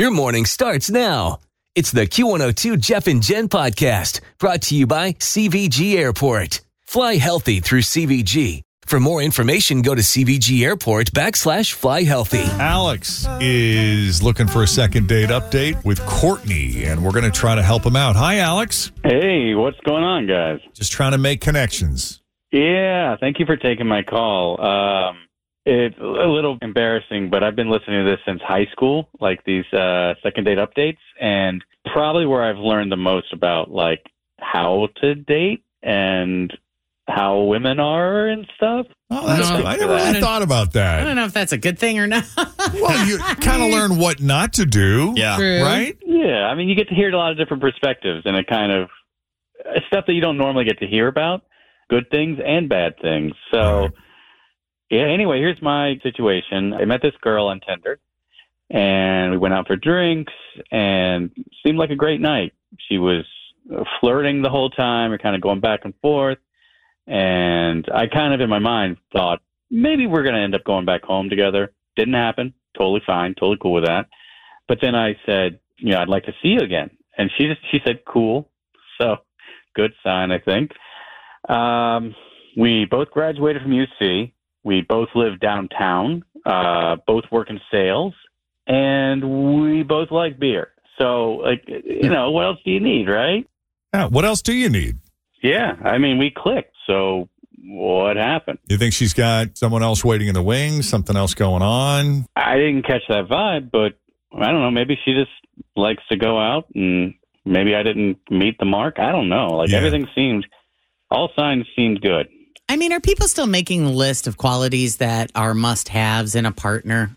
Your morning starts now. It's the Q102 Jeff and Jen podcast brought to you by CVG Airport. Fly healthy through CVG. For more information, go to CVG Airport backslash fly healthy. Alex is looking for a second date update with Courtney, and we're going to try to help him out. Hi, Alex. Hey, what's going on, guys? Just trying to make connections. Yeah, thank you for taking my call. Um, it's a little embarrassing, but I've been listening to this since high school, like these uh, second date updates, and probably where I've learned the most about like how to date and how women are and stuff. Oh, that's No, good. I never I really don't- thought about that. I don't know if that's a good thing or not. Well, you kind of learn what not to do. Yeah. True. Right? Yeah, I mean, you get to hear a lot of different perspectives and it kind of uh, stuff that you don't normally get to hear about, good things and bad things. So, Right. Yeah. Anyway, here's my situation. I met this girl on Tinder, and we went out for drinks, and seemed like a great night. She was flirting the whole time, or kind of going back and forth, and I kind of in my mind thought maybe we're going to end up going back home together. Didn't happen. Totally fine. Totally cool with that. But then I said, you know, I'd like to see you again. And she just, she said, cool. So good sign, I think. Um, we both graduated from UC. We both live downtown, uh, both work in sales, and we both like beer. So, like, you know, what else do you need, right? Yeah, what else do you need? Yeah. I mean, we clicked. So what happened? You think she's got someone else waiting in the wings, something else going on? I didn't catch that vibe, but I don't know. Maybe she just likes to go out, and maybe I didn't meet the mark. I don't know. Like Yeah. everything seemed, all signs seemed good. I mean, are people still making a list of qualities that are must haves in a partner?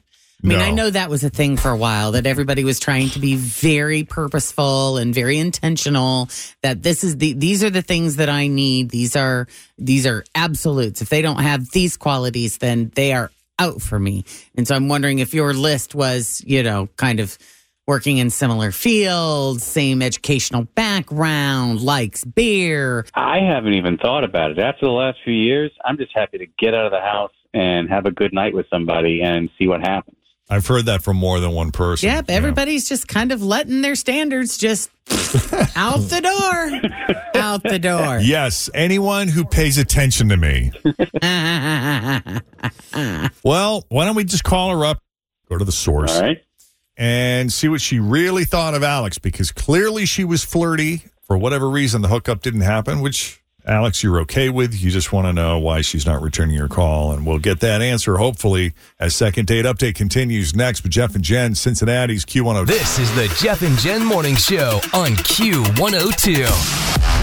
I mean, No. I know that was a thing for a while that everybody was trying to be very purposeful and very intentional that this is the these are the things that I need. These are these are absolutes. If they don't have these qualities, then they are out for me. And so I'm wondering if your list was, you know, kind of working in similar fields, same educational background, likes beer. I haven't even thought about it. After the last few years, I'm just happy to get out of the house and have a good night with somebody and see what happens. I've heard that from more than one person. Yep, Yeah. everybody's just kind of letting their standards just out the door. out the door. Yes, anyone who pays attention to me. Well, why don't we just call her up, go to the source, All right. And see what she really thought of Alex? Because clearly she was flirty. For whatever reason, the hookup didn't happen, which, Alex, you're okay with. You just want to know why she's not returning your call. And we'll get that answer, hopefully, as Second Date Update continues next with Jeff and Jen, Cincinnati's Q102. This is the Jeff and Jen Morning Show on Q102.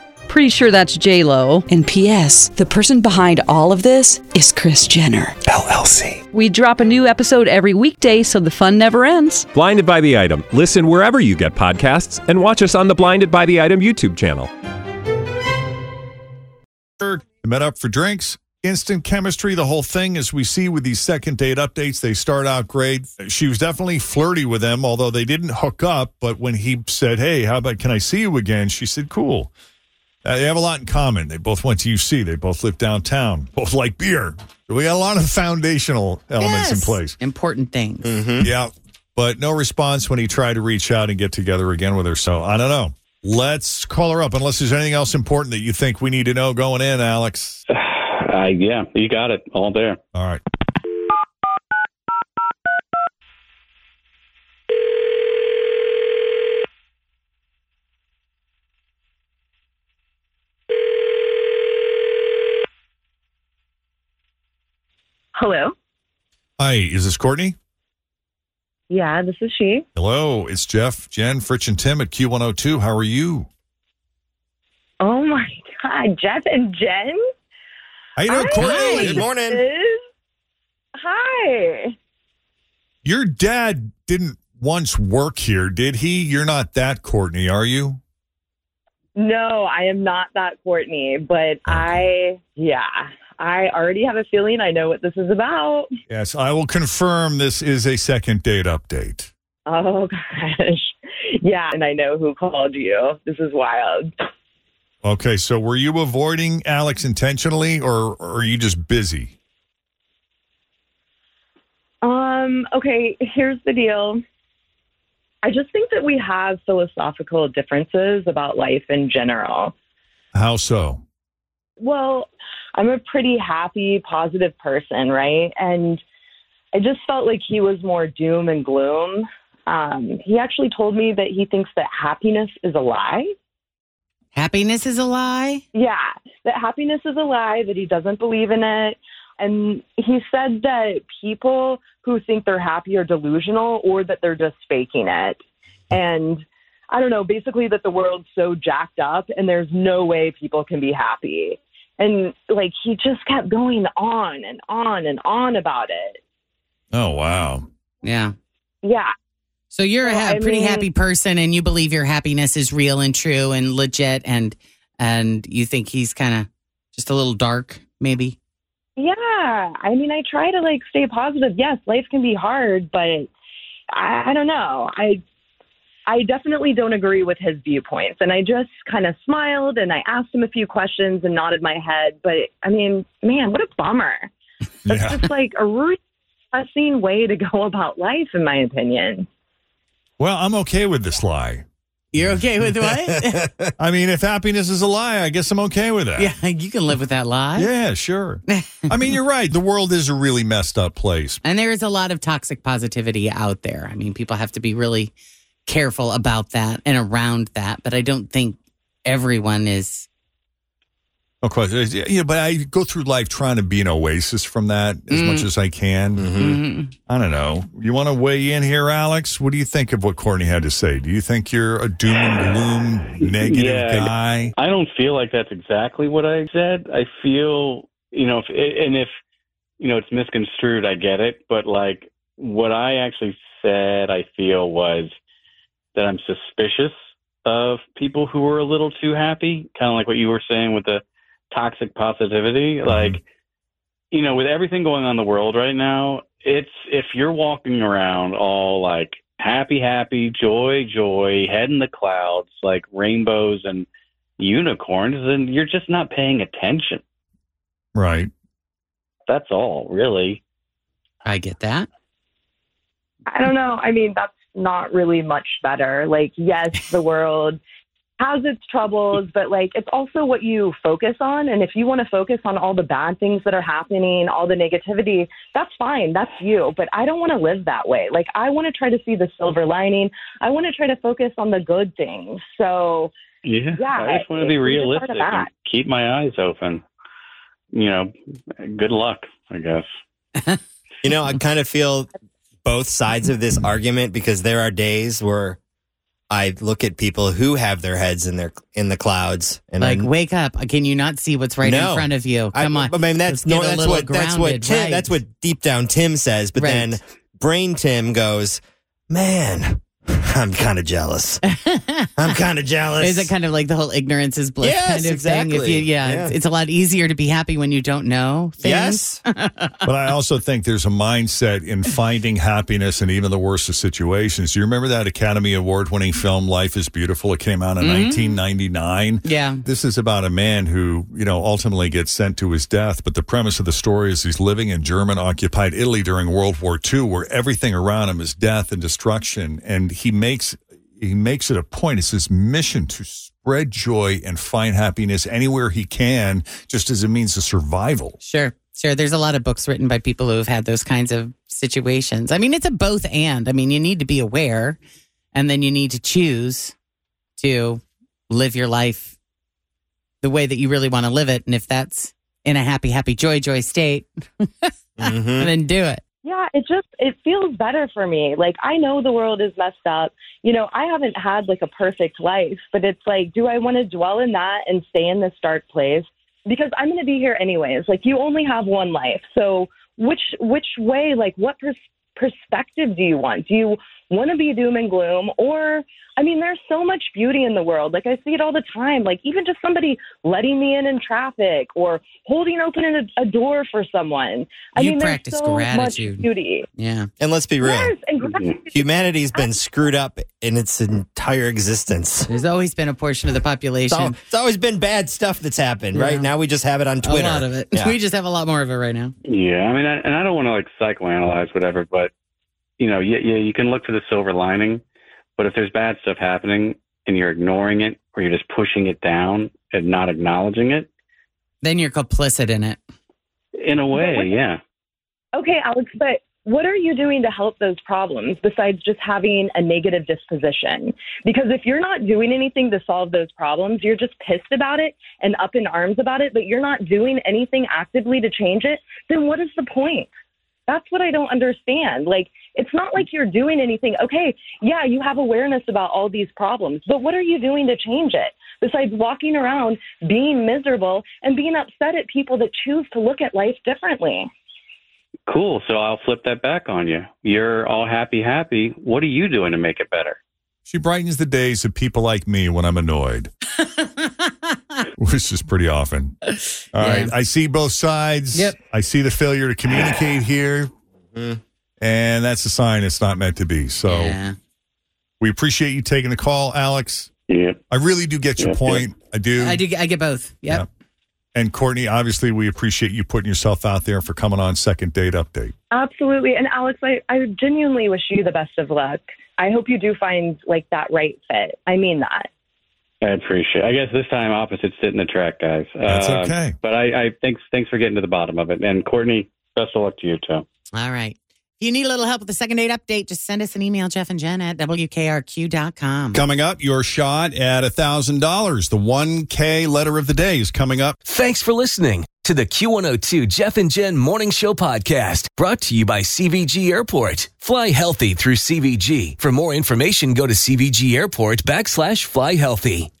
Pretty sure that's J Lo. And P.S. The person behind all of this is Kris Jenner LLC. We drop a new episode every weekday, so the fun never ends. Blinded by the item. Listen wherever you get podcasts, and watch us on the Blinded by the Item YouTube channel. Met up for drinks. Instant chemistry, the whole thing, as we see with these second date updates, they start out great. She was definitely flirty with him, although they didn't hook up. But when he said, Hey, how about can I see you again? She said, Cool. Uh, they have a lot in common. They both went to UC. They both live downtown. Both like beer. So we got a lot of foundational elements in place. Important things. Yeah. But no response when he tried to reach out and get together again with her. So I don't know. Let's call her up unless there's anything else important that you think we need to know going in, Alex. Uh, yeah, you got it all there. All right. Hello. Hi, is this Courtney? Yeah, this is she. Hello, it's Jeff, Jen, Fritch, and Tim at Q102. How are you? Oh my God, Jeff and Jen. How you doing, Hi. Courtney? Good morning. Sis. Hi. Your dad didn't once work here, did he? You're not that Courtney, are you? No, I am not that Courtney, but I, yeah, I already have a feeling I know what this is about. Yes, I will confirm this is a second date update. Oh gosh. Yeah, and I know who called you. This is wild. Okay, so were you avoiding Alex intentionally or, or are you just busy? Um, okay, here's the deal. I just think that we have philosophical differences about life in general. How so? Well, I'm a pretty happy, positive person, right? And I just felt like he was more doom and gloom. Um, he actually told me that he thinks that happiness is a lie. Happiness is a lie. Yeah, that happiness is a lie, that he doesn't believe in it. And he said that people who think they're happy are delusional or that they're just faking it. And I don't know, basically that the world's so jacked up and there's no way people can be happy. And like he just kept going on and on and on about it. Oh, wow. Yeah. Yeah. So you're a ha- pretty mean- happy person, and you believe your happiness is real and true and legit, and and you think he's kind of just a little dark, maybe. Yeah. I mean, I try to like stay positive. Yes, life can be hard, but I, I don't know. I I definitely don't agree with his viewpoints. And I just kind of smiled and I asked him a few questions and nodded my head. But I mean, man, what a bummer. That's Yeah. just like a really depressing way to go about life, in my opinion. Well, I'm okay with this lie. You're okay with what? I mean, if happiness is a lie, I guess I'm okay with that. yeah, you can live with that lie. Yeah, sure. I mean, you're right. The world is a really messed up place. And there is a lot of toxic positivity out there. I mean, people have to be really careful about that and around that. But I don't think everyone is. No question. Yeah, but I go through life trying to be an oasis from that as Mm. much as I can. Mhm. I don't know. You want to weigh in here, Alex? What do you think of what Courtney had to say? Do you think you're a doom and gloom negative Yeah. guy? I don't feel like that's exactly what I said. I feel, you know, if, and if, you know, it's misconstrued, I get it. But like what I actually said, I feel was that I'm suspicious of people who are a little too happy, kind of like what you were saying with the toxic positivity. Mm-hmm. Like, you know, with everything going on in the world right now, it's if you're walking around all like happy, happy, joy, joy, head in the clouds, like rainbows and unicorns, then you're just not paying attention. Right. That's all, really. I get that. I don't know. I mean, that's not really much better. Like, yes, the world has its troubles, but like, it's also what you focus on. And if you want to focus on all the bad things that are happening, all the negativity, that's fine. That's you. But I don't want to live that way. Like, I want to try to see the silver lining. I want to try to focus on the good things. So, Yeah, Yeah, I just want to be it's really part realistic and keep my eyes open. You know, good luck, I guess. You know, I kind of feel both sides of this argument because there are days where I look at people who have their heads in their in the clouds and like, I'm- wake up! Can you not see what's right No. in front of you? Come I, on. I mean, that's no, that's what that's what Tim, right. that's what deep down Tim says. But Right. then brain Tim goes, man, I'm kind of jealous. I'm kind of jealous. Is it kind of like the whole ignorance is bliss Yes, kind of thing? If you, yeah, Yeah. It's, it's a lot easier to be happy when you don't know things. Yes. but I also think there's a mindset in finding happiness in even the worst of situations. Do you remember that Academy Award winning film, Life is Beautiful? It came out in Mhm. 1999. Yeah. This is about a man who, you know, ultimately gets sent to his death. But the premise of the story is he's living in German occupied Italy during World War II, where everything around him is death and destruction. And he makes he makes it a point. It's his mission to spread joy and find happiness anywhere he can, just as a means of survival. Sure, sure. There's a lot of books written by people who have had those kinds of situations. I mean, it's a both and. I mean, you need to be aware, and then you need to choose to live your life the way that you really want to live it. And if that's in a happy, happy, joy, joy state, Mm-hmm. then do it. Yeah, it just it feels better for me. Like I know the world is messed up. You know, I haven't had like a perfect life, but it's like, do I want to dwell in that and stay in this dark place? Because I'm going to be here anyways. Like you only have one life. So which which way like what pers- perspective do you want? Do you want to be doom and gloom or I mean there's so much beauty in the world. Like I see it all the time. Like even just somebody letting me in in traffic or holding open a, a door for someone. I You mean there's so gratitude. much beauty. Yeah. And let's be real. Yes, and. Mm-hmm. Humanity's been screwed up in its entire existence. There's always been a portion of the It's, population. it's always been bad stuff that's happened, Yeah. right? Now we just have it on twitter a Twitter. lot of it. Yeah. We just have a lot more of it right now. Yeah, I mean, I, and I don't want to like psychoanalyze whatever, but you know, yeah, yeah, you can look for the silver lining, but if there's bad stuff happening and you're ignoring it or you're just pushing it down and not acknowledging it, Then you're complicit in it. in a way, yeah. Okay, Alex, but what are you doing to help those problems besides just having a negative disposition? Because if you're not doing anything to solve those problems, you're just pissed about it and up in arms about it, but you're not doing anything actively to change it, then what is the point? That's what I don't understand. Like, it's not like you're doing anything. Okay, yeah, you have awareness about all these problems, but what are you doing to change it? Besides walking around being miserable and being upset at people that choose to look at life differently. Cool. So I'll flip that back on you. You're all happy, happy. What are you doing to make it better? She brightens the days of people like me when I'm annoyed, which is pretty often. All right, Yeah. I see both sides. Yep. I see the failure to communicate here, Mm-hmm. And that's a sign it's not meant to be. So Yeah. we appreciate you taking the call, Alex. Yeah. I really do get your Yep, point. I do. I do. I get both. Yep. Yeah. And Courtney, obviously, we appreciate you putting yourself out there for coming on Second Date Update. Absolutely. And Alex, I, I genuinely wish you the best of luck. I hope you do find like that right fit. I mean that. I appreciate. I guess this time opposites sit in the track, guys. That's Uh, okay. But I, I thanks thanks for getting to the bottom of it. And Courtney, best of luck to you too. All right. If you need a little help with the second date update, just send us an email, Jeff and Jen at WKRQ.com. Coming up, your shot at $1,000. The 1K letter of the day is coming up. Thanks for listening to the Q102 Jeff and Jen Morning Show podcast brought to you by CVG Airport. Fly healthy through CVG. For more information, go to CVG Airport backslash fly healthy.